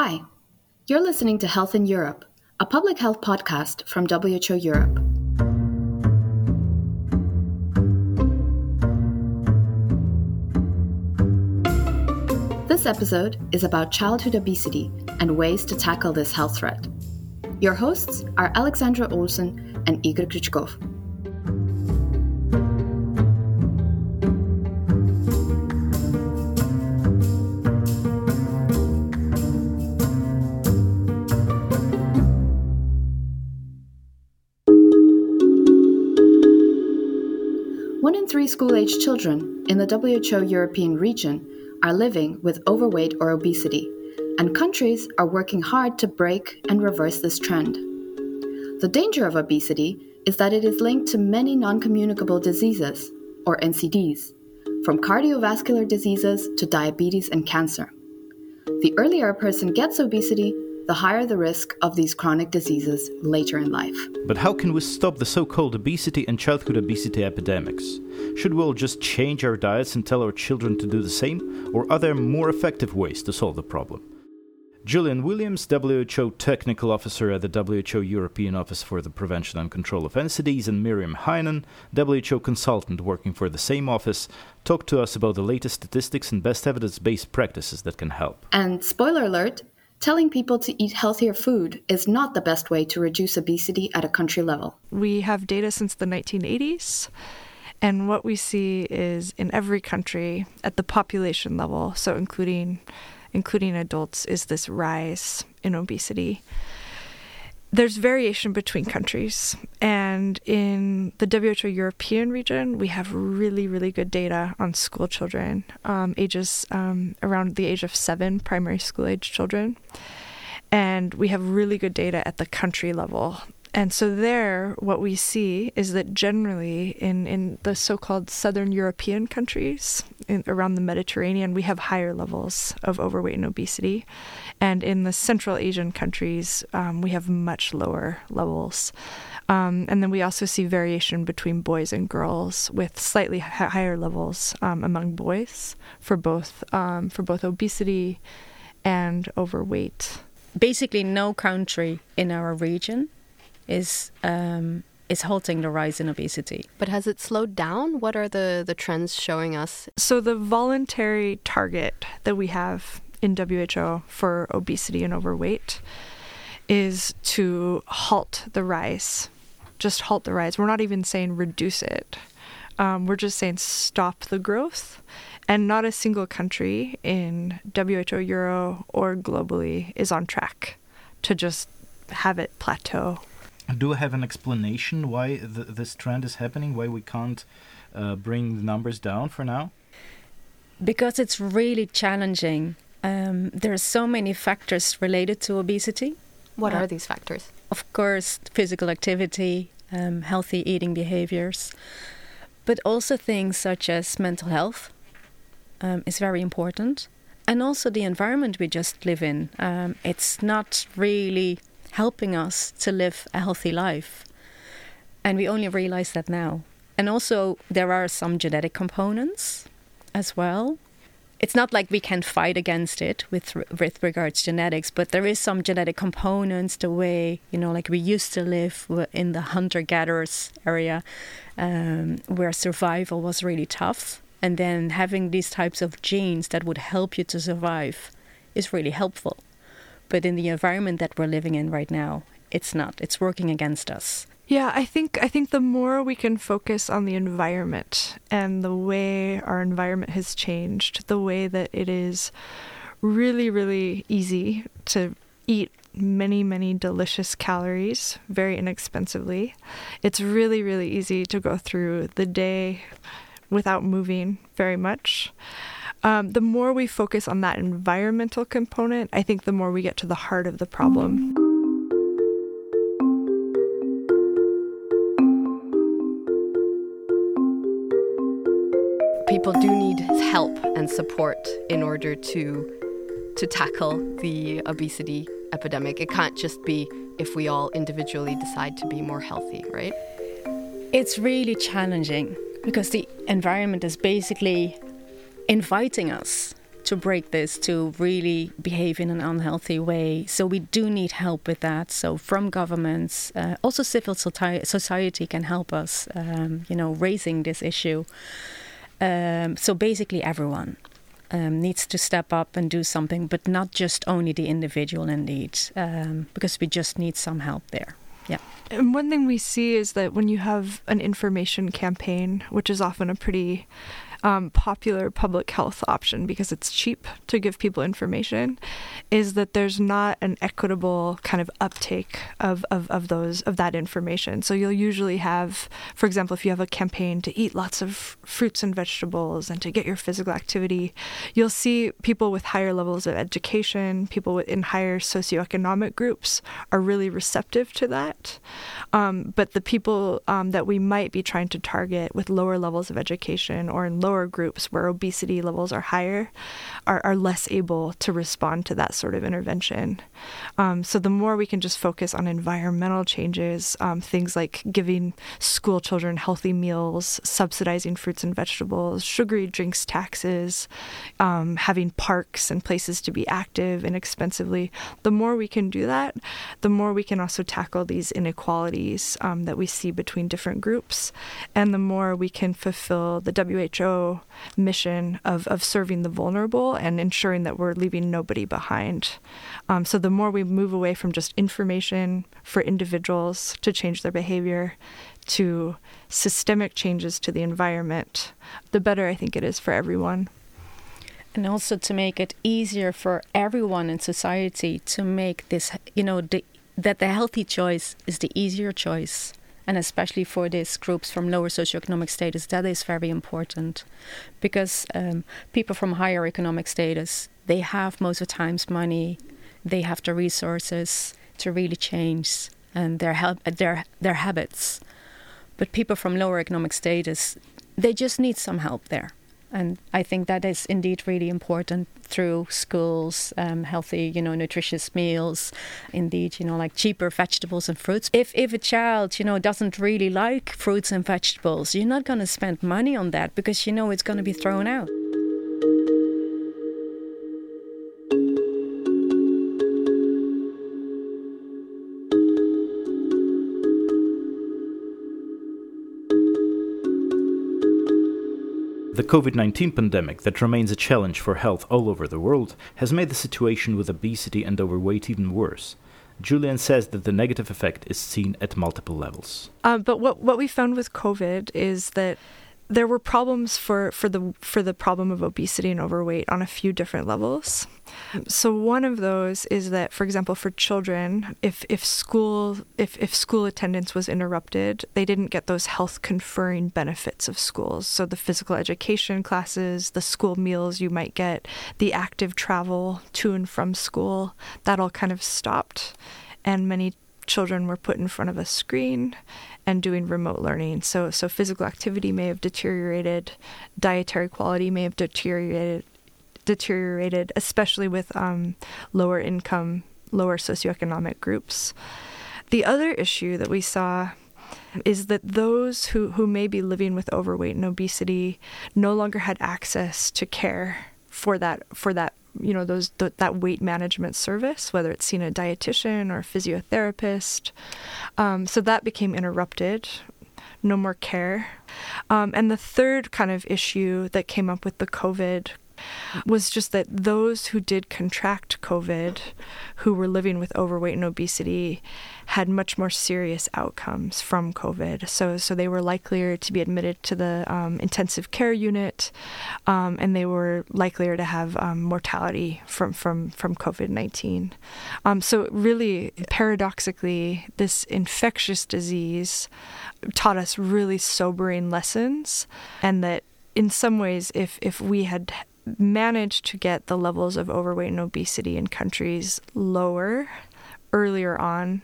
Hi, you're listening to Health in Europe, a public health podcast from WHO Europe. This episode is about childhood obesity and ways to tackle this health threat. Your hosts are Aleksandra Olson and Igor Kryuchkov. One in three school aged children in the WHO European region are living with overweight or obesity, and countries are working hard to break and reverse this trend. The danger of obesity is that it is linked to many non communicable diseases, or NCDs, from cardiovascular diseases to diabetes and cancer. The earlier a person gets obesity, the higher the risk of these chronic diseases later in life. But how can we stop the so called obesity and childhood obesity epidemics? Should we all just change our diets and tell our children to do the same? Or are there more effective ways to solve the problem? Julianne Williams, WHO Technical Officer at the WHO European Office for the Prevention and Control of NCDs, and Mirjam Heinen, WHO consultant working for the same office, talked to us about the latest statistics and best evidence based practices that can help. And spoiler alert, telling people to eat healthier food is not the best way to reduce obesity at a country level. We have data since the 1980s. And what we see is in every country at the population level, so including including adults, is this rise in obesity. There's variation between countries, and in the WHO European region, we have really, really good data on school children, um, ages um, around the age of seven, primary school age children. And we have really good data at the country level. And so there, what we see is that generally in, in the so-called southern European countries in, around the Mediterranean, we have higher levels of overweight and obesity. And in the Central Asian countries, um, we have much lower levels. Um, and then we also see variation between boys and girls with slightly higher levels um, among boys for both um, for both obesity and overweight. Basically, no country in our region is um, is halting the rise in obesity. But has it slowed down? What are the, the trends showing us? So the voluntary target that we have in WHO for obesity and overweight is to halt the rise. Just halt the rise. We're not even saying reduce it. Um, we're just saying stop the growth. And not a single country in WHO Euro or globally is on track to just have it plateau do we have an explanation why th this trend is happening? Why we can't uh, bring the numbers down for now? Because it's really challenging. Um, there are so many factors related to obesity. What uh, are these factors? Of course, physical activity, um, healthy eating behaviors, but also things such as mental health um, is very important. And also the environment we just live in. Um, it's not really helping us to live a healthy life. And we only realize that now. And also, there are some genetic components as well. It's not like we can fight against it with with regards to genetics, but there is some genetic components. The way you know, like we used to live in the hunter gatherers area, um, where survival was really tough, and then having these types of genes that would help you to survive is really helpful. But in the environment that we're living in right now, it's not. It's working against us. Yeah, I think I think the more we can focus on the environment and the way our environment has changed, the way that it is really really easy to eat many many delicious calories very inexpensively. It's really really easy to go through the day without moving very much um, the more we focus on that environmental component, I think the more we get to the heart of the problem. People do need help and support in order to to tackle the obesity epidemic. It can't just be if we all individually decide to be more healthy, right? It's really challenging because the environment is basically inviting us to break this, to really behave in an unhealthy way. So we do need help with that. So from governments, uh, also civil society can help us, um, you know, raising this issue. Um, so basically, everyone. Um, needs to step up and do something, but not just only the individual, indeed, um, because we just need some help there. Yeah. And one thing we see is that when you have an information campaign, which is often a pretty um, popular public health option because it's cheap to give people information is that there's not an equitable kind of uptake of, of, of those of that information. So you'll usually have, for example, if you have a campaign to eat lots of fruits and vegetables and to get your physical activity, you'll see people with higher levels of education, people in higher socioeconomic groups are really receptive to that. Um, but the people um, that we might be trying to target with lower levels of education or in low lower groups where obesity levels are higher are, are less able to respond to that sort of intervention. Um, so the more we can just focus on environmental changes, um, things like giving school children healthy meals, subsidizing fruits and vegetables, sugary drinks taxes, um, having parks and places to be active inexpensively, the more we can do that, the more we can also tackle these inequalities um, that we see between different groups, and the more we can fulfill the WHO mission of, of serving the vulnerable and ensuring that we're leaving nobody behind. Um, so the more we move away from just information for individuals to change their behavior to systemic changes to the environment, the better I think it is for everyone. And also to make it easier for everyone in society to make this, you know, the, that the healthy choice is the easier choice and especially for these groups from lower socioeconomic status, that is very important, because um, people from higher economic status they have most of the times money, they have the resources to really change and their their their habits, but people from lower economic status they just need some help there. And I think that is indeed really important through schools, um, healthy, you know, nutritious meals, indeed, you know, like cheaper vegetables and fruits. If if a child, you know, doesn't really like fruits and vegetables, you're not going to spend money on that because you know it's going to be thrown out. The COVID 19 pandemic, that remains a challenge for health all over the world, has made the situation with obesity and overweight even worse. Julianne says that the negative effect is seen at multiple levels. Uh, but what, what we found with COVID is that there were problems for, for the for the problem of obesity and overweight on a few different levels. So one of those is that, for example, for children, if if school if, if school attendance was interrupted, they didn't get those health conferring benefits of schools. So the physical education classes, the school meals you might get, the active travel to and from school, that all kind of stopped. And many children were put in front of a screen and doing remote learning. So, so physical activity may have deteriorated, dietary quality may have deteriorated, deteriorated, especially with um, lower income, lower socioeconomic groups. The other issue that we saw is that those who, who may be living with overweight and obesity no longer had access to care for that for that you know those th- that weight management service, whether it's seeing a dietitian or a physiotherapist. Um, so that became interrupted. No more care. Um, and the third kind of issue that came up with the COVID was just that those who did contract COVID, who were living with overweight and obesity, had much more serious outcomes from COVID. So, so they were likelier to be admitted to the um, intensive care unit, um, and they were likelier to have um, mortality from from from COVID nineteen. Um, so, really, paradoxically, this infectious disease taught us really sobering lessons, and that in some ways, if if we had managed to get the levels of overweight and obesity in countries lower earlier on,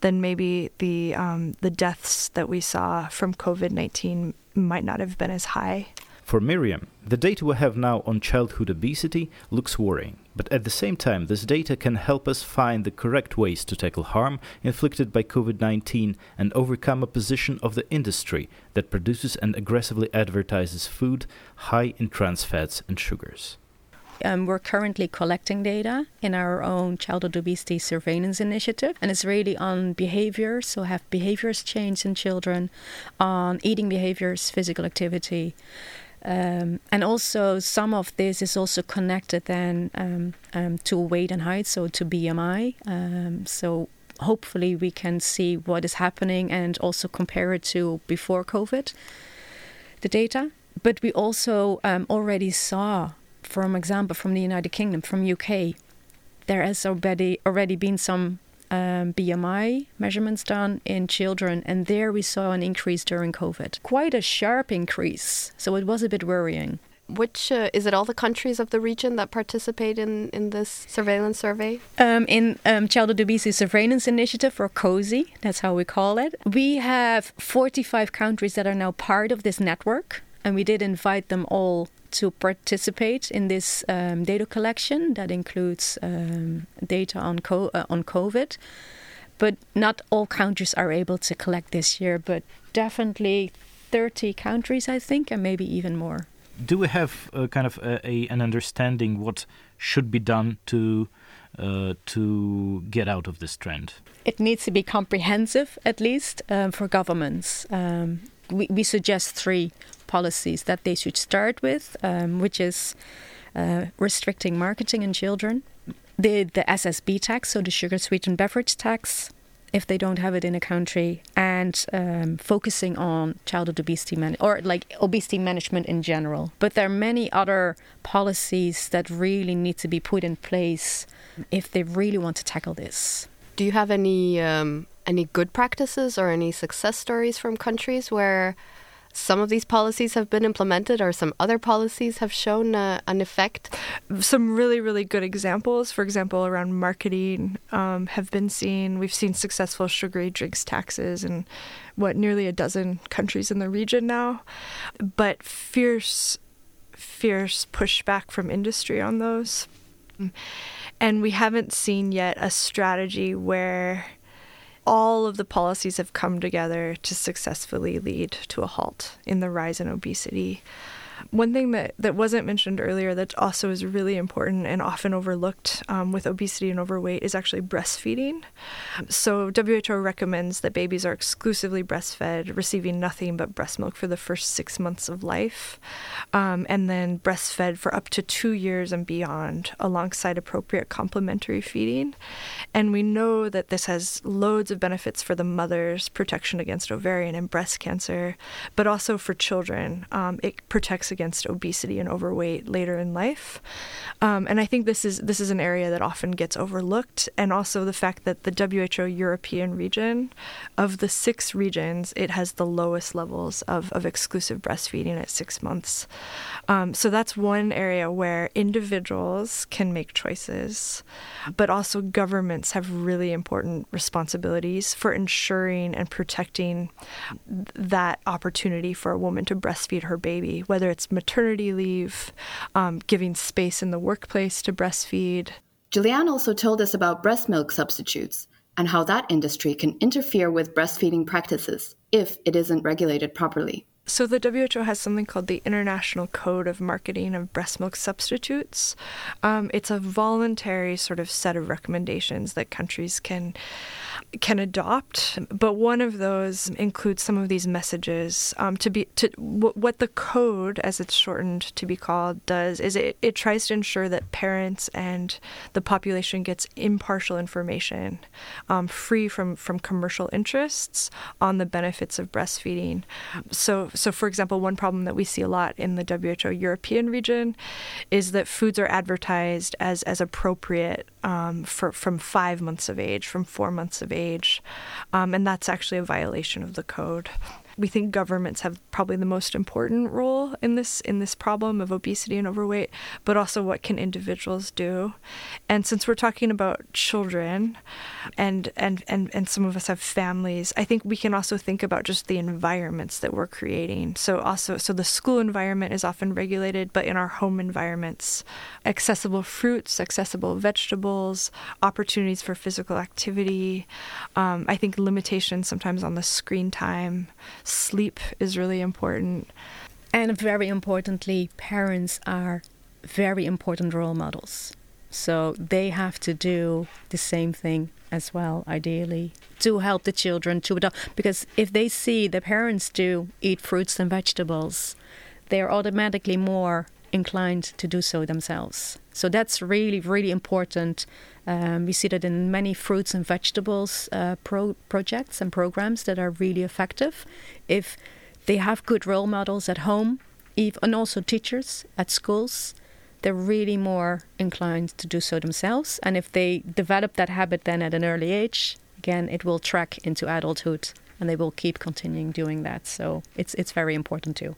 then maybe the um, the deaths that we saw from COVID nineteen might not have been as high. For Mirjam, the data we have now on childhood obesity looks worrying, but at the same time, this data can help us find the correct ways to tackle harm inflicted by COVID 19 and overcome a position of the industry that produces and aggressively advertises food high in trans fats and sugars. Um, we're currently collecting data in our own childhood obesity surveillance initiative, and it's really on behavior. So, have behaviors changed in children, on eating behaviors, physical activity. Um, and also, some of this is also connected then um, um, to weight and height, so to BMI. Um, so, hopefully, we can see what is happening and also compare it to before COVID, the data. But we also um, already saw, for example, from the United Kingdom, from UK, there has already already been some um, BMI measurements done in children, and there we saw an increase during COVID. Quite a sharp increase, so it was a bit worrying. Which uh, is it? All the countries of the region that participate in, in this surveillance survey? Um, in um, Childhood Obesity Surveillance Initiative, or COSI, that's how we call it. We have 45 countries that are now part of this network, and we did invite them all to participate in this um, data collection that includes um, data on co- uh, on COVID. But not all countries are able to collect this year, but definitely 30 countries, I think, and maybe even more. Do we have a kind of a, a, an understanding what should be done to uh, to get out of this trend? It needs to be comprehensive, at least um, for governments. Um, we, we suggest three policies that they should start with, um, which is uh, restricting marketing in children, the the SSB tax, so the sugar sweetened beverage tax, if they don't have it in a country, and um, focusing on childhood obesity man- or like obesity management in general. But there are many other policies that really need to be put in place if they really want to tackle this. Do you have any um, any good practices or any success stories from countries where some of these policies have been implemented or some other policies have shown uh, an effect? Some really, really good examples, for example, around marketing, um, have been seen. We've seen successful sugary drinks taxes in what nearly a dozen countries in the region now, but fierce, fierce pushback from industry on those. And we haven't seen yet a strategy where all of the policies have come together to successfully lead to a halt in the rise in obesity. One thing that, that wasn't mentioned earlier that also is really important and often overlooked um, with obesity and overweight is actually breastfeeding. So, WHO recommends that babies are exclusively breastfed, receiving nothing but breast milk for the first six months of life, um, and then breastfed for up to two years and beyond, alongside appropriate complementary feeding. And we know that this has loads of benefits for the mothers protection against ovarian and breast cancer, but also for children. Um, it protects against obesity and overweight later in life. Um, and I think this is this is an area that often gets overlooked, and also the fact that the WHO European region, of the six regions, it has the lowest levels of, of exclusive breastfeeding at six months. Um, so that's one area where individuals can make choices, but also governments have really important responsibilities for ensuring and protecting that opportunity for a woman to breastfeed her baby, whether it's maternity leave, um, giving space in the workplace to breastfeed. Julianne also told us about breast milk substitutes and how that industry can interfere with breastfeeding practices if it isn't regulated properly. So the WHO has something called the International Code of Marketing of Breast Milk Substitutes. Um, it's a voluntary sort of set of recommendations that countries can can adopt, but one of those includes some of these messages. Um, to be to w- what the code, as it's shortened to be called, does is it it tries to ensure that parents and the population gets impartial information, um, free from from commercial interests on the benefits of breastfeeding. So so for example, one problem that we see a lot in the WHO European region is that foods are advertised as as appropriate um, for from five months of age, from four months of age, um, and that's actually a violation of the code we think governments have probably the most important role in this in this problem of obesity and overweight, but also what can individuals do. And since we're talking about children and and and, and some of us have families, I think we can also think about just the environments that we're creating. So also so the school environment is often regulated, but in our home environments, accessible fruits, accessible vegetables, opportunities for physical activity, um, I think limitations sometimes on the screen time Sleep is really important. And very importantly, parents are very important role models. So they have to do the same thing as well, ideally, to help the children to adopt. Because if they see the parents do eat fruits and vegetables, they're automatically more inclined to do so themselves. So that's really, really important. Um, we see that in many fruits and vegetables uh, pro- projects and programs that are really effective. If they have good role models at home, if, and also teachers at schools, they're really more inclined to do so themselves. And if they develop that habit then at an early age, again, it will track into adulthood and they will keep continuing doing that. So it's, it's very important too.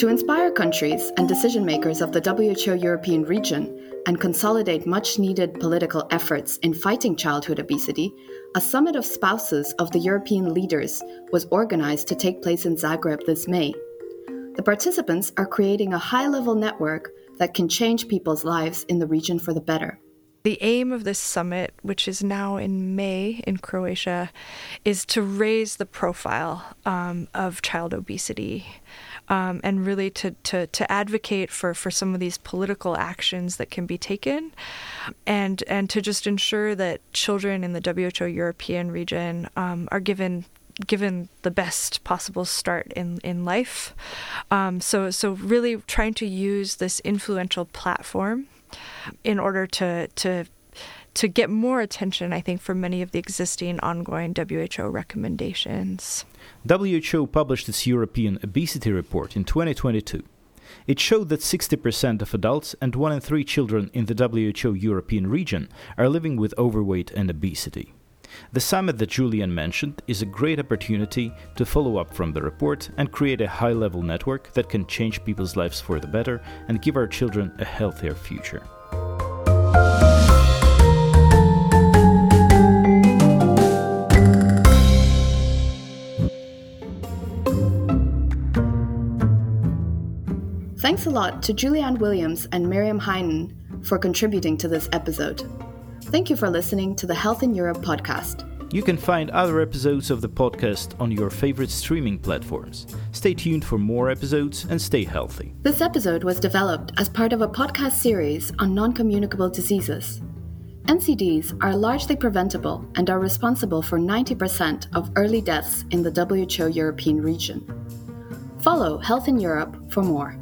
To inspire countries and decision makers of the WHO European region and consolidate much needed political efforts in fighting childhood obesity, a summit of spouses of the European leaders was organized to take place in Zagreb this May. The participants are creating a high level network that can change people's lives in the region for the better. The aim of this summit, which is now in May in Croatia, is to raise the profile um, of child obesity um, and really to, to, to advocate for, for some of these political actions that can be taken and, and to just ensure that children in the WHO European region um, are given given the best possible start in in life. Um, so so really trying to use this influential platform in order to to to get more attention, I think, for many of the existing ongoing WHO recommendations. WHO published its European Obesity Report in 2022. It showed that 60% of adults and 1 in 3 children in the WHO European region are living with overweight and obesity. The summit that Julianne mentioned is a great opportunity to follow up from the report and create a high level network that can change people's lives for the better and give our children a healthier future. Thanks a lot to Julianne Williams and Mirjam Heinen for contributing to this episode. Thank you for listening to the Health in Europe podcast. You can find other episodes of the podcast on your favorite streaming platforms. Stay tuned for more episodes and stay healthy. This episode was developed as part of a podcast series on non communicable diseases. NCDs are largely preventable and are responsible for 90% of early deaths in the WHO European region. Follow Health in Europe for more.